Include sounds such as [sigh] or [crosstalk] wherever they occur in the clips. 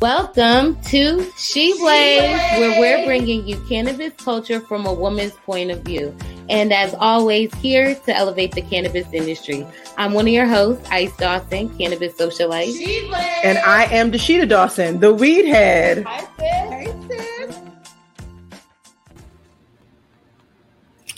Welcome to She Blaze, where we're bringing you cannabis culture from a woman's point of view. And as always, here to elevate the cannabis industry. I'm one of your hosts, Ice Dawson, cannabis socialite. And I am Dasheeda Dawson, the weed head. Hi, sis.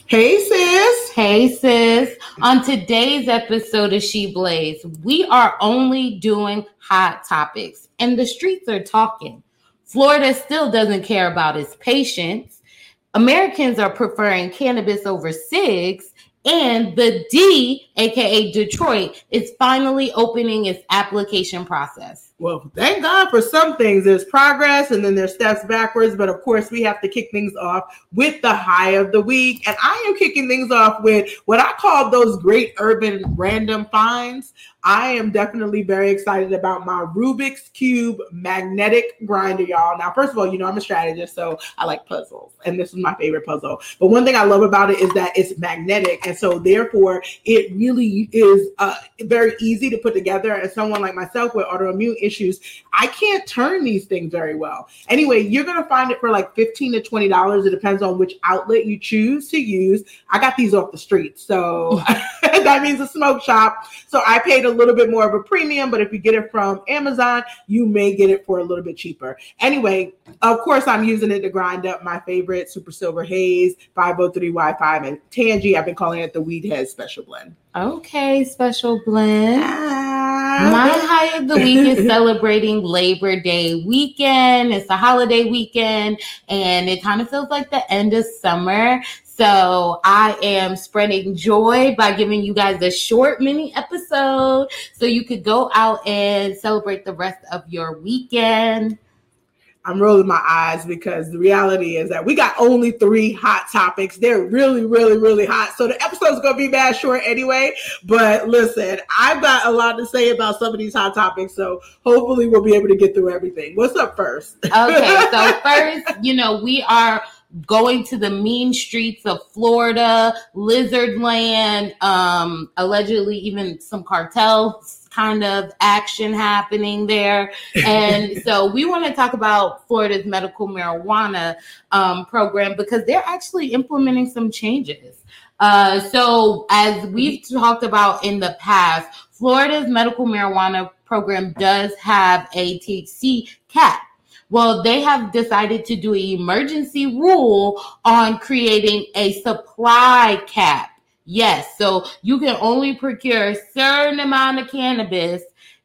Hey, sis. Hey, sis. Hey, sis. On today's episode of She Blaze, we are only doing hot topics, and the streets are talking. Florida still doesn't care about its patients. Americans are preferring cannabis over cigs, and the D, aka Detroit, is finally opening its application process. Well, thank God for some things. There's progress and then there's steps backwards. But of course, we have to kick things off with the high of the week. And I am kicking things off with what I call those great urban random finds. I am definitely very excited about my Rubik's Cube magnetic grinder, y'all. Now, first of all, you know, I'm a strategist, so I like puzzles, and this is my favorite puzzle. But one thing I love about it is that it's magnetic, and so therefore, it really is uh, very easy to put together. As someone like myself with autoimmune issues, I can't turn these things very well. Anyway, you're gonna find it for like 15 to 20 dollars. It depends on which outlet you choose to use. I got these off the street, so [laughs] that means a smoke shop. So I paid a little bit more of a premium, but if you get it from Amazon, you may get it for a little bit cheaper. Anyway, of course, I'm using it to grind up my favorite Super Silver Haze, 503Y5, and Tangy. I've been calling it the Weed Head Special Blend. Okay, special blend. Ah. My high of the week is celebrating Labor Day weekend. It's a holiday weekend, and it kind of feels like the end of summer. So I am spreading joy by giving you guys a short mini episode so you could go out and celebrate the rest of your weekend. I'm rolling my eyes because the reality is that we got only three hot topics. They're really, really, really hot. So the episode's gonna be bad short anyway. But listen, I've got a lot to say about some of these hot topics. So hopefully we'll be able to get through everything. What's up first? Okay, [laughs] so first, you know, we are going to the mean streets of Florida, lizard land, um, allegedly even some cartels kind of action happening there. And [laughs] so we want to talk about Florida's medical marijuana um, program because they're actually implementing some changes. Uh, so as we've talked about in the past, Florida's medical marijuana program does have a THC cap. Well, they have decided to do an emergency rule on creating a supply cap. Yes, so you can only procure a certain amount of cannabis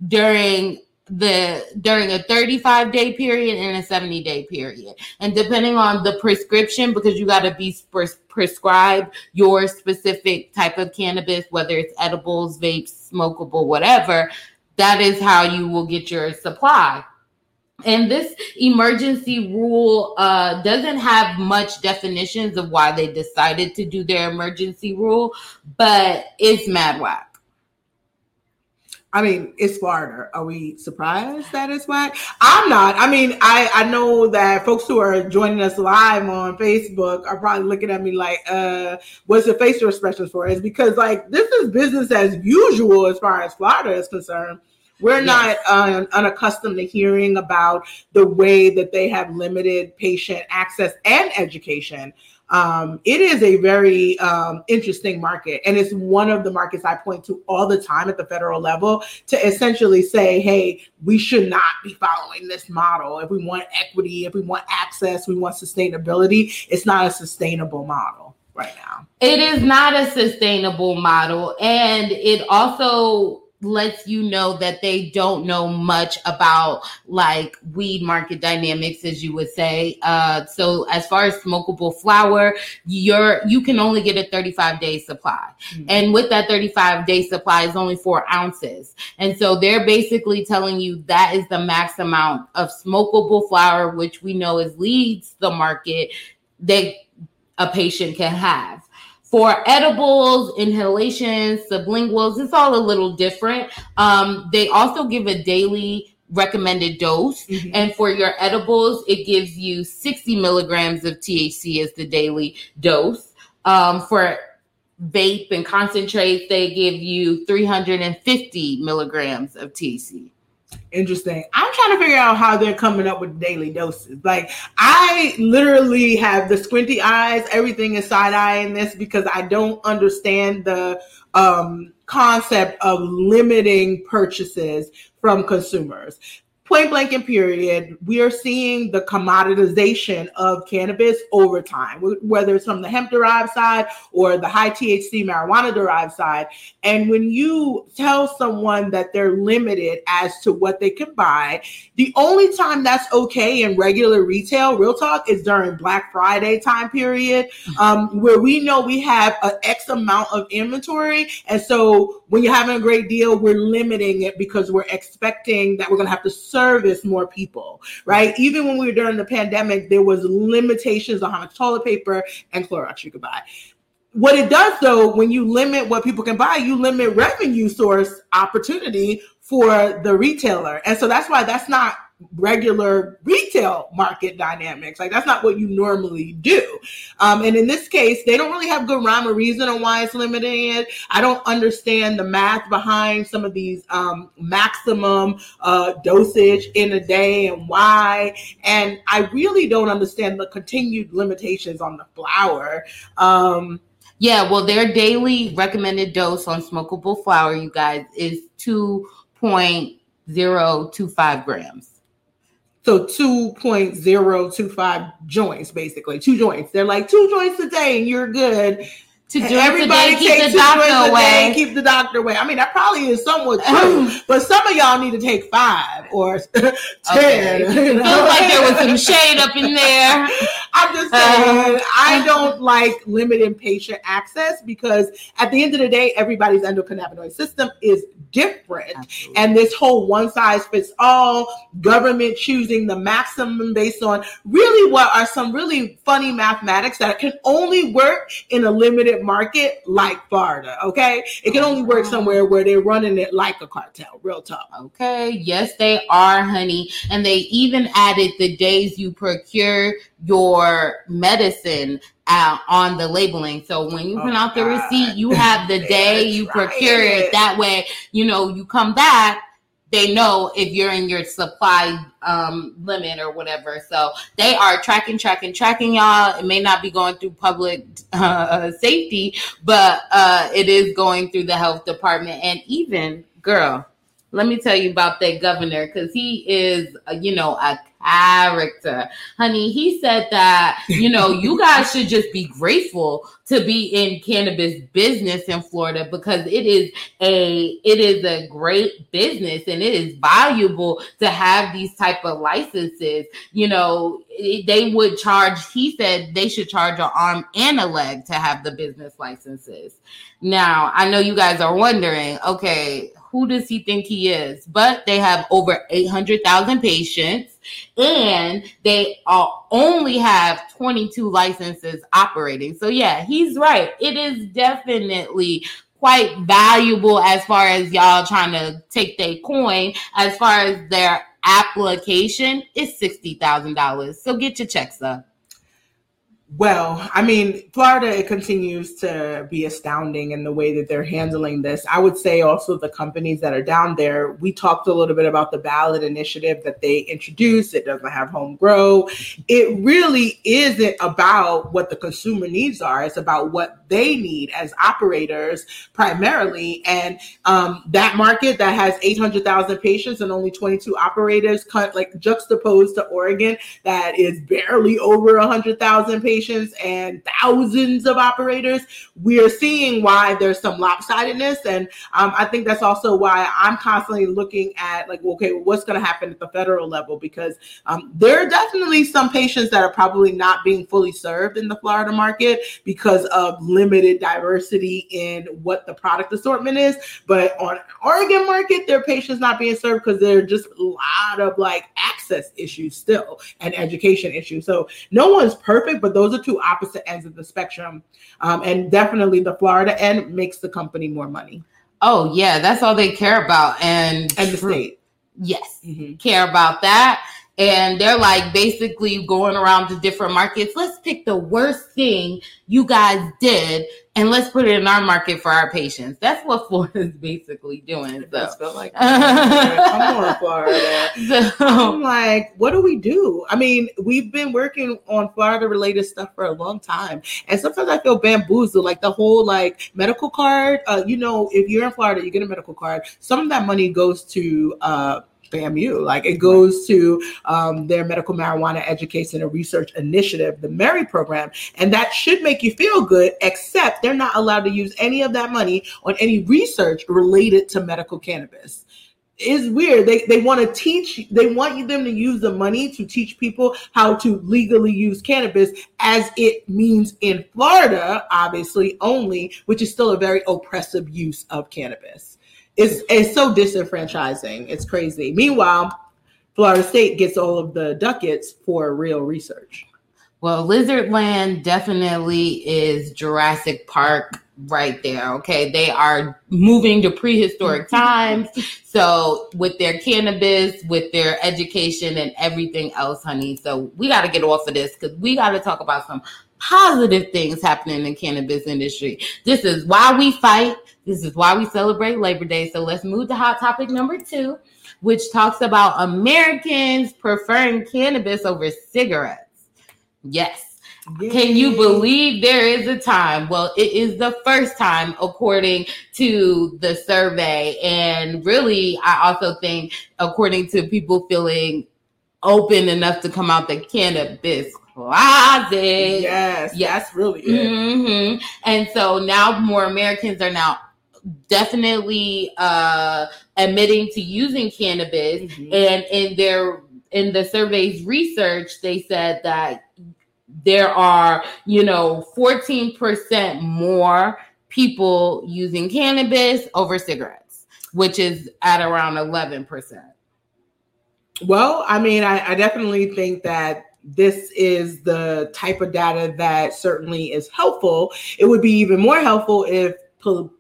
during the during a 35 day period and a 70 day period. And depending on the prescription because you got to be pres- prescribed your specific type of cannabis whether it's edibles vapes smokable whatever that is how you will get your supply and this emergency rule uh, doesn't have much definitions of why they decided to do their emergency rule, but it's mad whack. I mean, it's Florida. Are we surprised that it's whack? I'm not. I mean, I, I know that folks who are joining us live on Facebook are probably looking at me like, uh, what's the facial expressions for? It's because like this is business as usual as far as Florida is concerned. We're Yes. not uh, unaccustomed to hearing about the way that they have limited patient access and education. Um, it is a very um, interesting market, and it's one of the markets I point to all the time at the federal level to essentially say, hey, we should not be following this model. If we want equity, if we want access, we want sustainability, it's not a sustainable model right now. It is not a sustainable model. And it also lets you know that they don't know much about like weed market dynamics as you would say. Uh so as far as smokable flower you're you can only get a 35 day supply. And with that 35 day supply is only four ounces. And so they're basically telling you that is the max amount of smokable flower which we know is leads the market that a patient can have for edibles, inhalations, sublinguals, it's all a little different. Um, they also give a daily recommended dose. Mhm. And for your edibles, it gives you 60 milligrams of THC as the daily dose. Um, for vape and concentrates, they give you 350 milligrams of THC. Interesting. I'm trying to figure out how they're coming up with daily doses. Like, I literally have the squinty eyes. Everything is side eye in this because I don't understand the um, concept of limiting purchases from consumers point blank and period, we are seeing the commoditization of cannabis over time, whether it's from the hemp derived side or the high THC marijuana derived side. And when you tell someone that they're limited as to what they can buy, the only time that's okay in regular retail, real talk, is during Black Friday time period, um, where we know we have an X amount of inventory. And so when you're having a great deal, we're limiting it because we're expecting that we're going to have to service more people, right? Even when we were during the pandemic, there was limitations on how much toilet paper and Clorox you could buy. What it does though, when you limit what people can buy, you limit revenue source opportunity for the retailer. And so that's why that's not regular retail market dynamics. Like that's not what you normally do. Um, and in this case, they don't really have good rhyme or reason on why it's limiting it. I don't understand the math behind some of these um, maximum uh, dosage in a day and why. And I really don't understand the continued limitations on the flower. Um, yeah, well, their daily recommended dose on smokable flower, you guys, is 2.025 grams. So 2.025 joints, basically, two joints. They're like two joints a day and you're good to do everybody today, keep the doctor away. keep the doctor away. I mean, that probably is somewhat true, [clears throat] but some of y'all need to take five or [laughs] ten. Okay. You know? Feels like there was some shade up in there. [laughs] I'm just saying, [laughs] I don't like limiting patient access because at the end of the day, everybody's endocannabinoid system is different, Absolutely. and this whole one size fits all government choosing the maximum based on really what are some really funny mathematics that can only work in a limited market like Florida. Okay, it can only work uh-huh. somewhere where they're running it like a cartel. Real talk. Okay, yes, they are, honey, and they even added the days you procure your medicine out on the labeling. So when you print oh, out the God. receipt, you have the [laughs] day you procure it. it. That way, you know, you come back they know if you're in your supply um, limit or whatever. So they are tracking, tracking, tracking y'all. It may not be going through public [laughs] uh, safety, but uh, it is going through the health department. And even, girl, let me tell you about that governor because he is, uh, you know, a character. Honey, he said that, you know, you [laughs] guys should just be grateful to be in cannabis business in Florida because it is a it is a great business and it is valuable to have these type of licenses. You know, they would charge he said they should charge an arm and a leg to have the business licenses. Now, I know you guys are wondering, okay, who does he think he is? But they have over 800,000 patients and they are only have 22 licenses operating. So yeah, he's right. It is definitely quite valuable as far as y'all trying to take their coin. As far as their application, is $60,000. So get your checks up. Well, I mean, Florida it continues to be astounding in the way that they're handling this. I would say also the companies that are down there. We talked a little bit about the ballot initiative that they introduced. It doesn't have home grow. It really isn't about what the consumer needs are. It's about what they need as operators primarily. And um, that market that has 800,000 patients and only 22 operators, like juxtaposed to Oregon, that is barely over 100,000 patients and thousands of operators, we are seeing why there's some lopsidedness. And um, I think that's also why I'm constantly looking at like, okay, what's going to happen at the federal level? Because um, there are definitely some patients that are probably not being fully served in the Florida market because of limited diversity in what the product assortment is. But on Oregon market, there are patients not being served because there are just a lot of like access issues still and education issues. So no one's perfect, but those those are two opposite ends of the spectrum. Um, and definitely the Florida end makes the company more money. Oh yeah, that's all they care about. And and the state. Yes, mm-hmm. care about that. And they're like basically going around to different markets. Let's pick the worst thing you guys did and let's put it in our market for our patients. That's what [laughs] Florida's basically doing. So. feel like [laughs] on, Florida. So, I'm like, what do we do? I mean, we've been working on Florida related stuff for a long time, and sometimes I feel bamboozled. Like the whole like medical card. Uh, you know, if you're in Florida, you get a medical card. Some of that money goes to uh, FAMU. Like it goes to um, their medical marijuana education and research initiative, the Mary program, and that should make you feel good. Except they're not allowed to use any of that money on any research related to medical cannabis. It's weird. They they want to teach. They want them to use the money to teach people how to legally use cannabis, as it means in Florida, obviously only, which is still a very oppressive use of cannabis it's it's so disenfranchising. It's crazy. Meanwhile, Florida State gets all of the ducats for real research. Well, Lizard Land definitely is Jurassic Park right there. Okay. They are moving to prehistoric [laughs] times. So, with their cannabis, with their education, and everything else, honey. So, we got to get off of this because we got to talk about some positive things happening in cannabis industry. This is why we fight. This is why we celebrate Labor Day. So let's move to hot topic number two, which talks about Americans preferring cannabis over cigarettes. Yes. Yay. Can you believe there is a time? Well, it is the first time, according to the survey. And really, I also think, according to people feeling open enough to come out the cannabis closet. Yes, yes, really it. Mm-hmm. And so now more Americans are now definitely uh, admitting to using cannabis, mm-hmm. and in their in the survey's research, they said that there are you know 14% more people using cannabis over cigarettes, which is at around 11%. Well, I mean, I, I definitely think that this is the type of data that certainly is helpful. It would be even more helpful if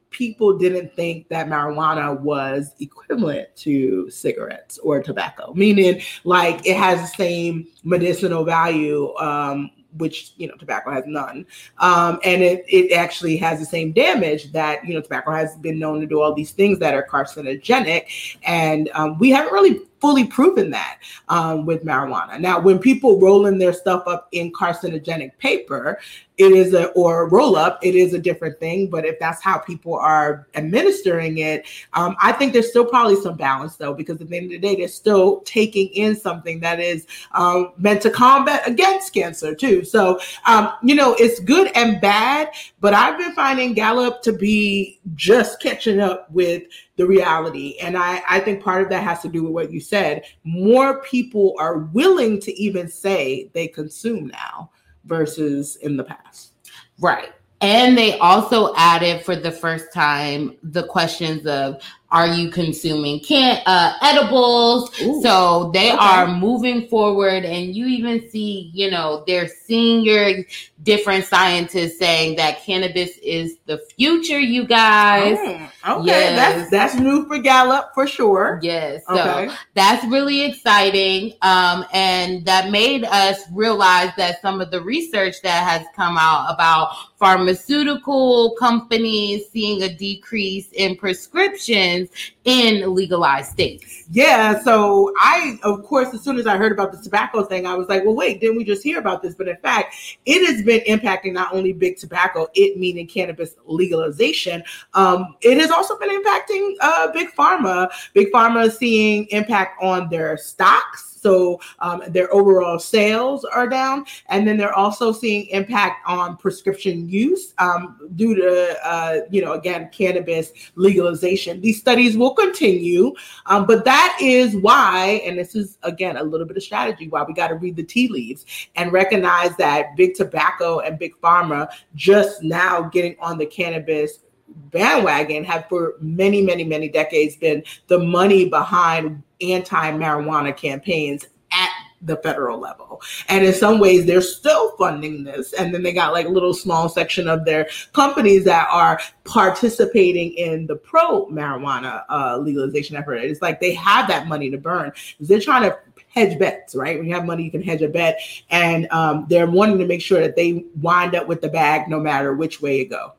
people didn't think that marijuana was equivalent to cigarettes or tobacco, meaning like it has the same medicinal value um, which you know tobacco has none. Um, and it, it actually has the same damage that you know tobacco has been known to do all these things that are carcinogenic. And um, we haven't really fully proven that um, with marijuana. Now, when people roll in their stuff up in carcinogenic paper, it is a or roll up, it is a different thing. But if that's how people are administering it, um, I think there's still probably some balance though, because at the end of the day, they're still taking in something that is um, meant to combat against cancer too. So um, you know, it's good and bad. But I've been finding Gallup to be just catching up with the reality. And I, I think part of that has to do with what you said. More people are willing to even say they consume now versus in the past. Right. And they also added for the first time the questions of are you consuming can uh, edibles? Ooh, so they okay. are moving forward, and you even see, you know, they're senior different scientists saying that cannabis is the future. You guys, oh, okay, yes. that's that's new for Gallup for sure. Yes, so okay. that's really exciting, um, and that made us realize that some of the research that has come out about pharmaceutical companies seeing a decrease in prescriptions in legalized states. Yeah. So I, of course, as soon as I heard about the tobacco thing, I was like, well, wait, didn't we just hear about this? But in fact, it has been impacting not only big tobacco, it meaning cannabis legalization. Um, it has also been impacting uh, big pharma. Big pharma seeing impact on their stocks so um, their overall sales are down, and then they're also seeing impact on prescription use um, due to uh, you know again cannabis legalization. These studies will continue, um, but that is why, and this is again a little bit of strategy why we got to read the tea leaves and recognize that big tobacco and big pharma just now getting on the cannabis bandwagon have for many, many, many decades been the money behind anti marijuana campaigns at the federal level. And in some ways, they're still funding this. And then they got like little small section of their companies that are participating in the pro marijuana uh, legalization effort. It's like they have that money to burn. They're trying to hedge bets, right? When you have money, you can hedge a bet. And um, they're wanting to make sure that they wind up with the bag no matter which way you go.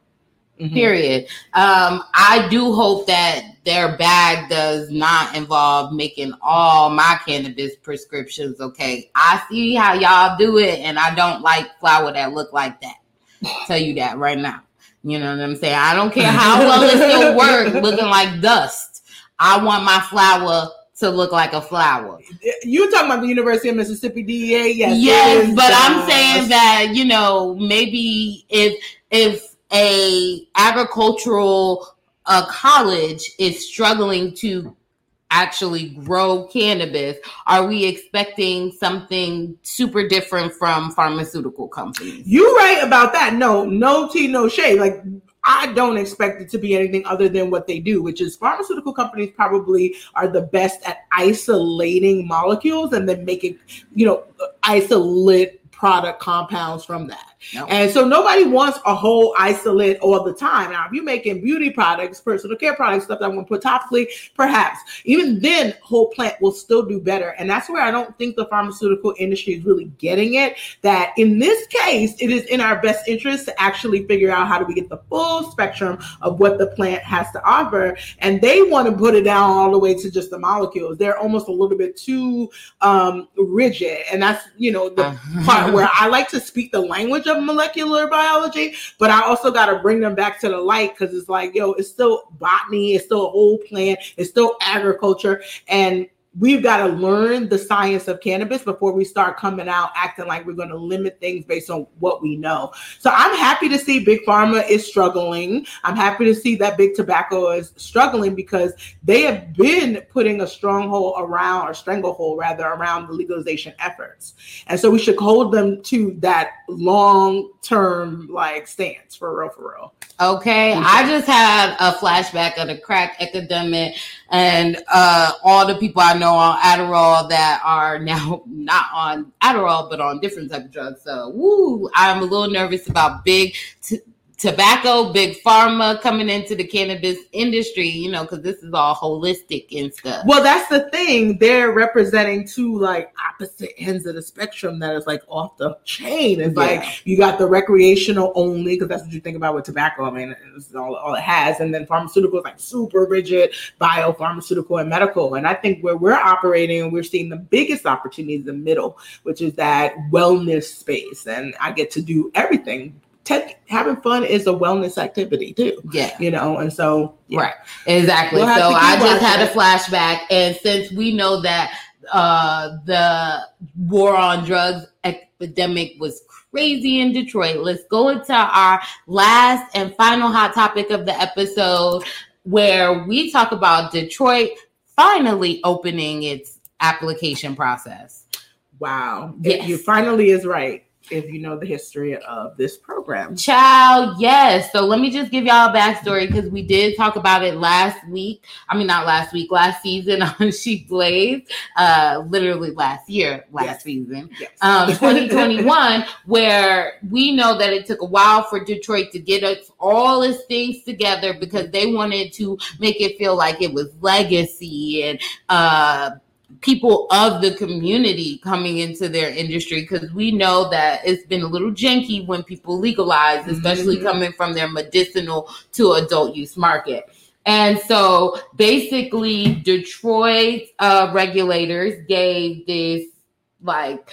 Mm-hmm. Period. Um, I do hope that their bag does not involve making all my cannabis prescriptions. Okay, I see how y'all do it, and I don't like flower that look like that. [laughs] tell you that right now. You know what I'm saying? I don't care how well it still [laughs] works, looking like dust. I want my flower to look like a flower. You're talking about the University of Mississippi DEA, yes. Yes, but I'm saying that you know maybe if if a agricultural uh, college is struggling to actually grow cannabis are we expecting something super different from pharmaceutical companies? You're right about that. No no tea no shade. Like I don't expect it to be anything other than what they do, which is pharmaceutical companies probably are the best at isolating molecules and then making, you know, isolate product compounds from that. Nope. And so nobody wants a whole isolate all the time. Now, if you're making beauty products, personal care products, stuff that I'm going to put topically, perhaps even then, whole plant will still do better. And that's where I don't think the pharmaceutical industry is really getting it. That in this case, it is in our best interest to actually figure out how do we get the full spectrum of what the plant has to offer. And they want to put it down all the way to just the molecules. They're almost a little bit too um, rigid. And that's, you know, the uh-huh. part where I like to speak the language of molecular biology, but I also got to bring them back to the light because it's like, yo, it's still botany, it's still whole plant, it's still agriculture. And we've got to learn the science of cannabis before we start coming out acting like we're going to limit things based on what we know. So I'm happy to see Big Pharma is struggling. I'm happy to see that Big Tobacco is struggling because they have been putting a stronghold around or stranglehold rather around the legalization efforts. And so we should hold them to that long term like stance for real, for real. Okay. I just had a flashback of the crack epidemic and uh, all the people I know on Adderall that are now [laughs] not on Adderall but on different type of drugs. So, woo, I'm a little nervous about big t- tobacco, big pharma coming into the cannabis industry, you know, because this is all holistic and stuff. Well, that's the thing. They're representing two like opposite ends of the spectrum that is like off the chain. It's yeah. like you got the recreational only, because that's what you think about with tobacco. I mean, this is all, all it has. And then pharmaceuticals like super rigid, biopharmaceutical and medical. And I think where we're operating, we're seeing the biggest opportunities in the middle, which is that wellness space. And I get to do everything tech, having fun is a wellness activity too. Yeah. You know, and so yeah. right. Exactly. We'll so I just had a flashback and since we know that uh the war on drugs epidemic was crazy in Detroit, let's go into our last and final hot topic of the episode where we talk about Detroit finally opening its application process. Wow. Yes. You finally is right if you know the history of this program. Child, yes. So let me just give y'all a backstory because we did talk about it last week. I mean, not last week, last season [laughs] on She Blaze, uh, literally last year, last yes. season, yes. Um, [laughs] 2021, where we know that it took a while for Detroit to get its, all its things together because they wanted to make it feel like it was legacy and, uh, people of the community coming into their industry because we know that it's been a little janky when people legalize, especially mm-hmm. coming from their medicinal to adult use market. And so basically, Detroit uh, regulators gave this, like,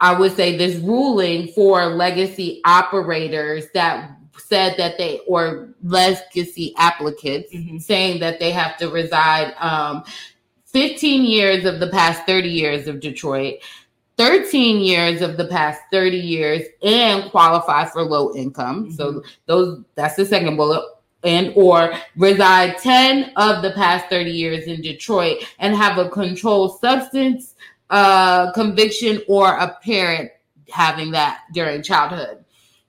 I would say, this ruling for legacy operators that said that they, or legacy applicants, mm-hmm. saying that they have to reside um, 15 years of the past 30 years of Detroit, 13 years of the past 30 years, and qualify for low income. Mm-hmm. So those that's the second bullet. And or reside 10 of the past 30 years in Detroit and have a controlled substance uh, conviction or a parent having that during childhood.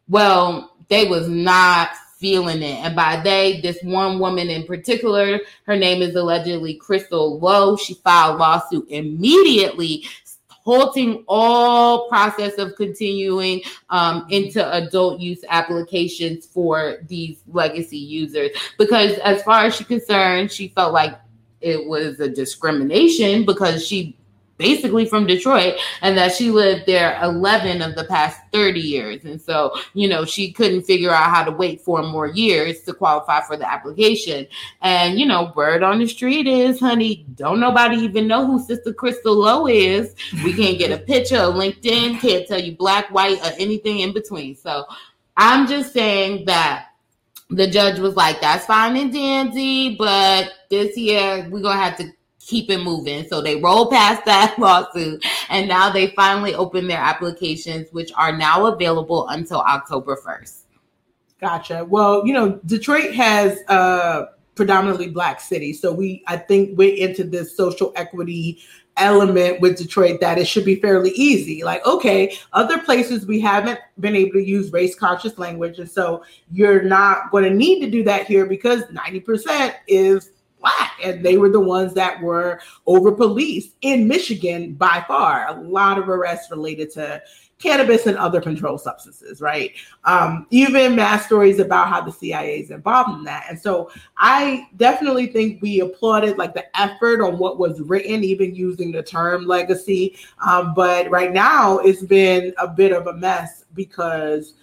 Well, they was not feeling it. And by they, this one woman in particular, her name is allegedly Crystal Lowe. She filed lawsuit immediately halting all process of continuing um, into adult use applications for these legacy users. Because as far as she's concerned, she felt like it was a discrimination because she basically from Detroit and that she lived there 11 of the past 30 years. And so, you know, she couldn't figure out how to wait four more years to qualify for the application. And, you know, word on the street is, honey, don't nobody even know who Sister Crystal Lowe is. We can't get a picture of LinkedIn, can't tell you black, white, or anything in between. So I'm just saying that the judge was like, that's fine and dandy, but this year we're going to have to keep it moving. So they rolled past [laughs] that lawsuit and now they finally opened their applications, which are now available until October 1st. Gotcha. Well, you know, Detroit has a predominantly black city. So we, I think, went into this social equity element with Detroit that it should be fairly easy. Like, okay, other places we haven't been able to use race conscious language. And so you're not going to need to do that here because 90% is black and they were the ones that were over policed in Michigan by far. A lot of arrests related to cannabis and other controlled substances, right? Um, even mass stories about how the CIA is involved in that. And so I definitely think we applauded like the effort on what was written, even using the term legacy. Um, but right now it's been a bit of a mess because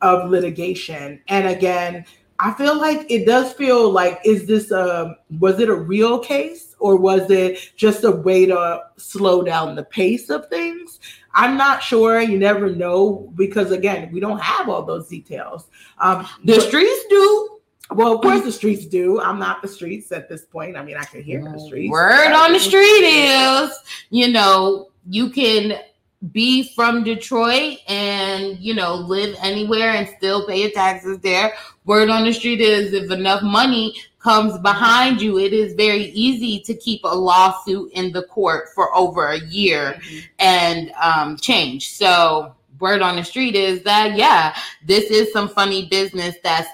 of litigation. And again, I feel like it does feel like is this a was it a real case or was it just a way to slow down the pace of things? I'm not sure. You never know because again, we don't have all those details. Um, the streets do. Well, of course the streets do. I'm not the streets at this point. I mean, I can hear the streets. Word on the street is, you know, you can be from Detroit and you know live anywhere and still pay your taxes there. Word on the street is if enough money comes behind you, it is very easy to keep a lawsuit in the court for over a year mm-hmm. and um, change. So word on the street is that yeah, this is some funny business that's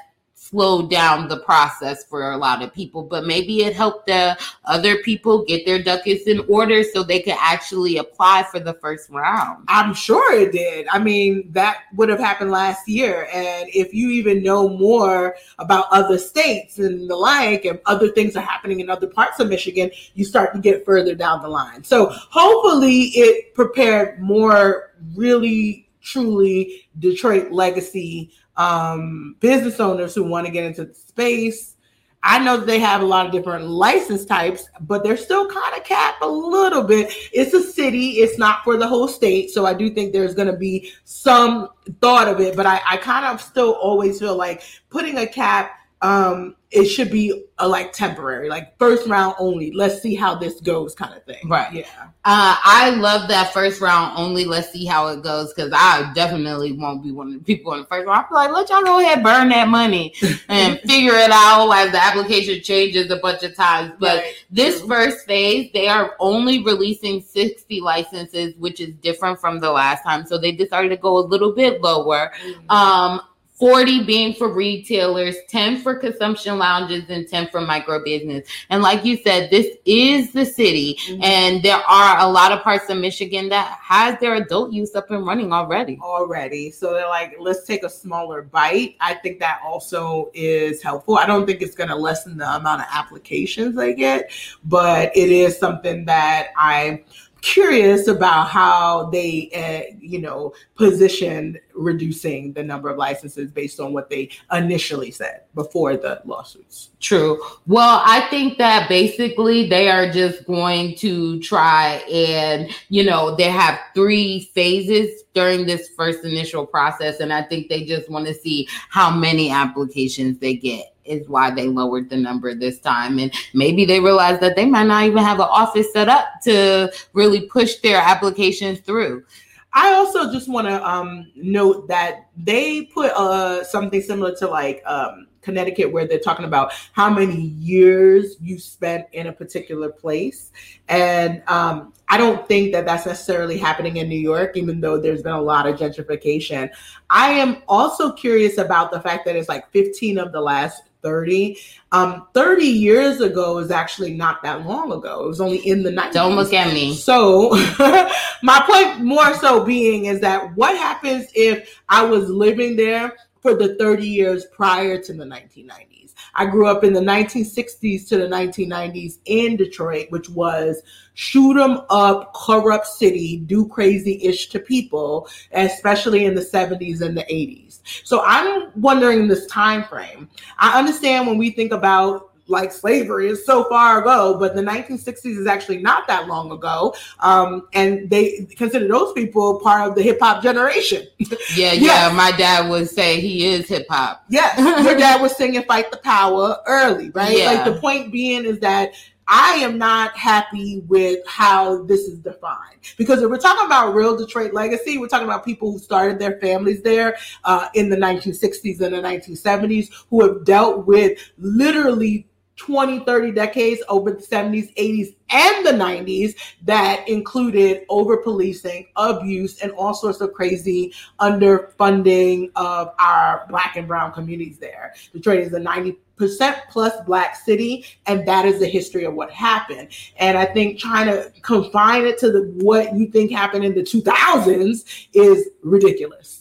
slowed down the process for a lot of people, but maybe it helped the other people get their ducats in order so they could actually apply for the first round. I'm sure it did. I mean, that would have happened last year. And if you even know more about other states and the like, and other things are happening in other parts of Michigan, you start to get further down the line. So hopefully it prepared more really truly Detroit legacy um, business owners who want to get into the space. I know they have a lot of different license types, but they're still kind of capped a little bit. It's a city, it's not for the whole state. So I do think there's going to be some thought of it, but I, I kind of still always feel like putting a cap um, it should be a like temporary, like first round only. Let's see how this goes, kind of thing. Right. Yeah. Uh, I love that first round only. Let's see how it goes because I definitely won't be one of the people in the first round. I'm like, let y'all go ahead, burn that money [laughs] and figure it out as the application changes a bunch of times. But right. this first phase, they are only releasing 60 licenses, which is different from the last time. So they decided to go a little bit lower. Mm-hmm. Um, 40 being for retailers, 10 for consumption lounges, and 10 for micro business. And like you said, this is the city, mm-hmm. and there are a lot of parts of Michigan that has their adult use up and running already. Already. So they're like, let's take a smaller bite. I think that also is helpful. I don't think it's going to lessen the amount of applications they get, but it is something that I curious about how they, uh, you know, positioned reducing the number of licenses based on what they initially said before the lawsuits. True. Well, I think that basically they are just going to try and, you know, they have three phases during this first initial process. And I think they just want to see how many applications they get is why they lowered the number this time. And maybe they realized that they might not even have an office set up to really push their applications through. I also just want to um, note that they put uh, something similar to like um, Connecticut, where they're talking about how many years you spent in a particular place. And um, I don't think that that's necessarily happening in New York, even though there's been a lot of gentrification. I am also curious about the fact that it's like 15 of the last 30. Um, 30 years ago is actually not that long ago. It was only in the 90s. Don't look at me. So, [laughs] my point more so being is that what happens if I was living there for the 30 years prior to the 1990s? I grew up in the 1960s to the 1990s in Detroit, which was shoot 'em up, corrupt city, do crazy ish to people, especially in the 70s and the 80s. So I'm wondering this time frame. I understand when we think about like slavery is so far ago, but the 1960s is actually not that long ago. Um, and they consider those people part of the hip hop generation. [laughs] Yeah, yeah. My dad would say he is hip hop. Yes, your dad was singing "Fight the Power" early, right? Yeah. Like the point being is that I am not happy with how this is defined because if we're talking about real Detroit legacy, we're talking about people who started their families there uh, in the 1960s and the 1970s who have dealt with literally 20, 30 decades over the 70s, 80s, and the 90s that included over policing, abuse, and all sorts of crazy underfunding of our black and brown communities there. Detroit is a 90 percent plus black city and that is the history of what happened and i think trying to confine it to the what you think happened in the 2000s is ridiculous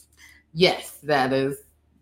Yes, that is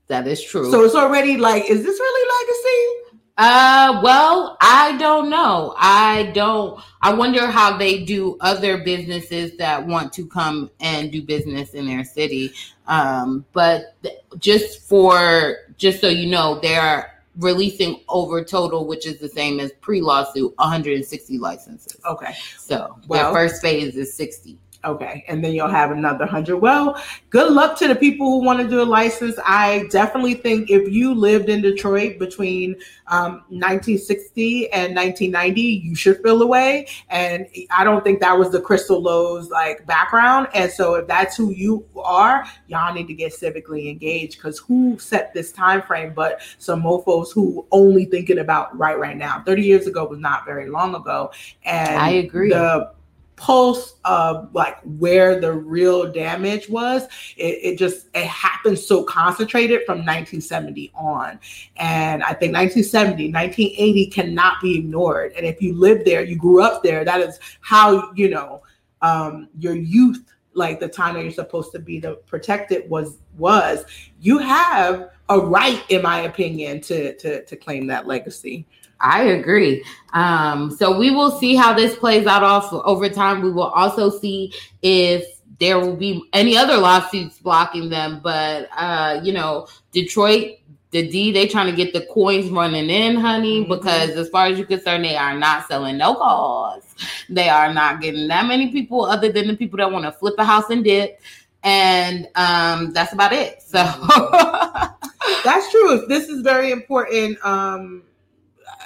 that is true. so it's already like is this really legacy Uh, well, I don't know. I don't. I wonder how they do other businesses that want to come and do business in their city. Um, but th- just for just so you know, they are releasing over total, which is the same as pre-lawsuit, 160 licenses. okay So Well- their first phase is 60. Okay, and then you'll have another hundred. Well, good luck to the people who want to do a license. I definitely think if you lived in Detroit between um, 1960 and 1990, you should feel away. And I don't think that was the Crystal Lowe's like background. And so, if that's who you are, y'all need to get civically engaged because who set this time frame? But some mofo's who only thinking about right right now. 30 years ago was not very long ago, and I agree. The pulse of like where the real damage was it, it just it happened so concentrated from 1970 on. And i think 1970 1980 cannot be ignored. And if you live there you grew up there that is how you know um your youth like the time that you're supposed to be the protected was was you have a right in my opinion to to to claim that legacy I agree. Um, so we will see how this plays out off over time. We will also see if there will be any other lawsuits blocking them. But uh, you know, Detroit, the D, they trying to get the coins running in, honey, Mhm. because as far as you're concerned, they are not selling no cars. They are not getting that many people other than the people that want to flip a house and dip. And um, that's about it. So [laughs] That's true. This is very important. Um,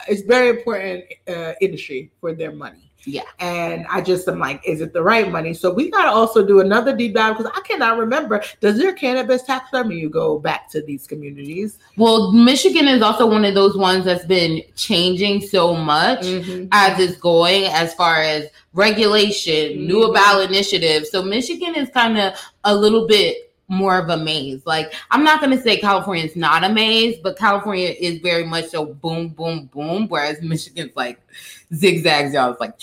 it's very important uh, industry for their money. Yeah. And I just am like, is it the right money? So we got to also do another deep dive because I cannot remember. Does your cannabis tax revenue go back to these communities? Well, Michigan is also one of those ones that's been changing so much as it's going as far as regulation, new Mhm. ballot initiatives. So Michigan is kind of a little bit more of a maze. Like I'm not going to say California is not a maze, but California is very much so boom, boom, boom. Whereas Michigan's like zigzags, y'all. It's like,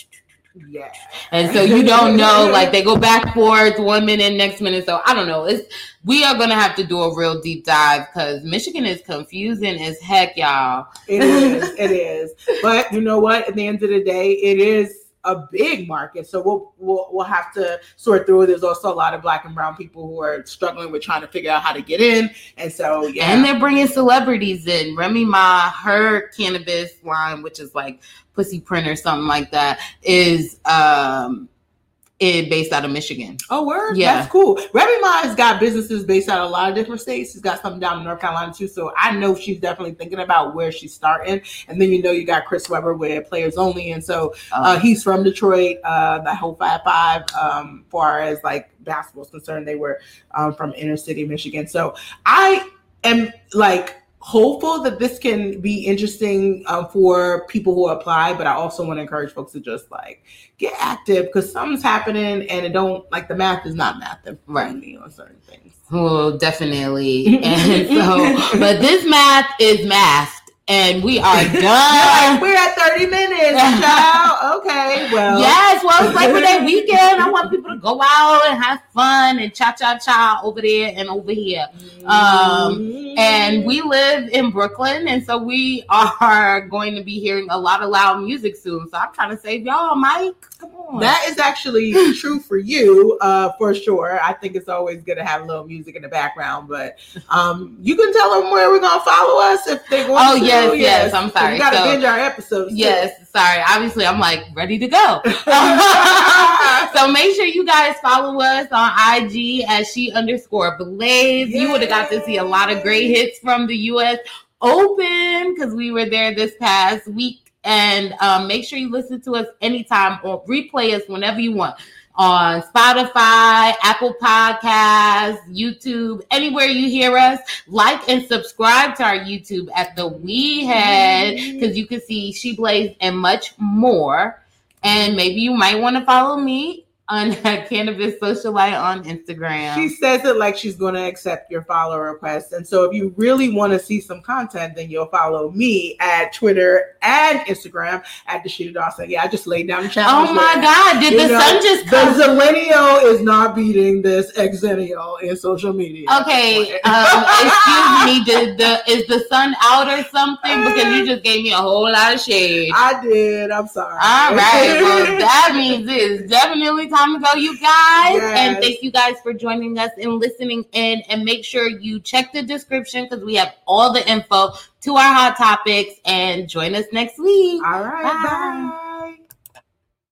Yeah. and so you don't know. Like they go back forth one minute, next minute. So I don't know. It's we are going to have to do a real deep dive because Michigan is confusing as heck, y'all. It is. it is. But you know what? At the end of the day, it is a big market. So we'll we'll we'll have to sort through. There's also a lot of black and brown people who are struggling with trying to figure out how to get in. And so yeah. And they're bringing celebrities in. Remy Ma, her cannabis line, which is like Pussy Print or something like that, is um it based out of Michigan. Oh, word? Yeah. That's cool. Remy Ma has got businesses based out of a lot of different states. She's got some down in North Carolina too. So I know she's definitely thinking about where she's starting. And then you know you got Chris Webber with Players Only. And so uh, he's from Detroit. Uh, the whole Fab Five, um, far as like basketball's concerned, they were um, from inner city Michigan. So I am like hopeful that this can be interesting um, for people who apply. But I also want to encourage folks to just like get active because something's happening and it don't like the math is not math Right. me on certain things. well, definitely. [laughs] And so, but this math is masked and we [laughs] are done. like, we're at 30 minutes, child. Okay, well. Yes, well, it's Labor Day weekend. I want people to go out and have fun and cha cha cha over there and over here. Um, And we live in Brooklyn, and so we [laughs] are going to be hearing a lot of loud music soon. So I'm trying to save y'all, Mike. That is actually true for you, uh, for sure. I think it's always good to have a little music in the background, but um, you can tell them where we're gonna follow us if they want to. Oh, to. yes, yes, I'm 'Cause sorry. We gotta So- binge our episodes. too. Yes, sorry. Obviously, I'm like ready to go. [laughs] [laughs] so make sure you guys follow us on IG as she underscore blaze. You would have got to see a lot of great hits from the US Open because we were there this past week. And um, make sure you listen to us anytime or replay us whenever you want on Spotify, Apple Podcasts, YouTube, anywhere you hear us. Like and subscribe to our YouTube at the We Head because you can see She Blaze and much more. And maybe you might want to follow me on [laughs] Cannabis Socialite on Instagram. She says it like she's going to accept your follow request. And so if you really want to see some content, then you'll follow me at Twitter and Instagram at Dasheeda Dawson. Yeah, I just laid down the challenge. oh my there. God, did You the know, sun just come? The? Zillennial is not beating this exennial in social media. Okay, um, excuse me. Did the is the sun out or something? Because you just gave me a whole lot of shade. I did. I'm sorry. All right. Well, [laughs] that means it's definitely time to go, you guys. Yes. And thank you guys for joining us and listening in. And make sure you check the description because we have all the info to our hot topics. And join us next week. All right. Bye. bye.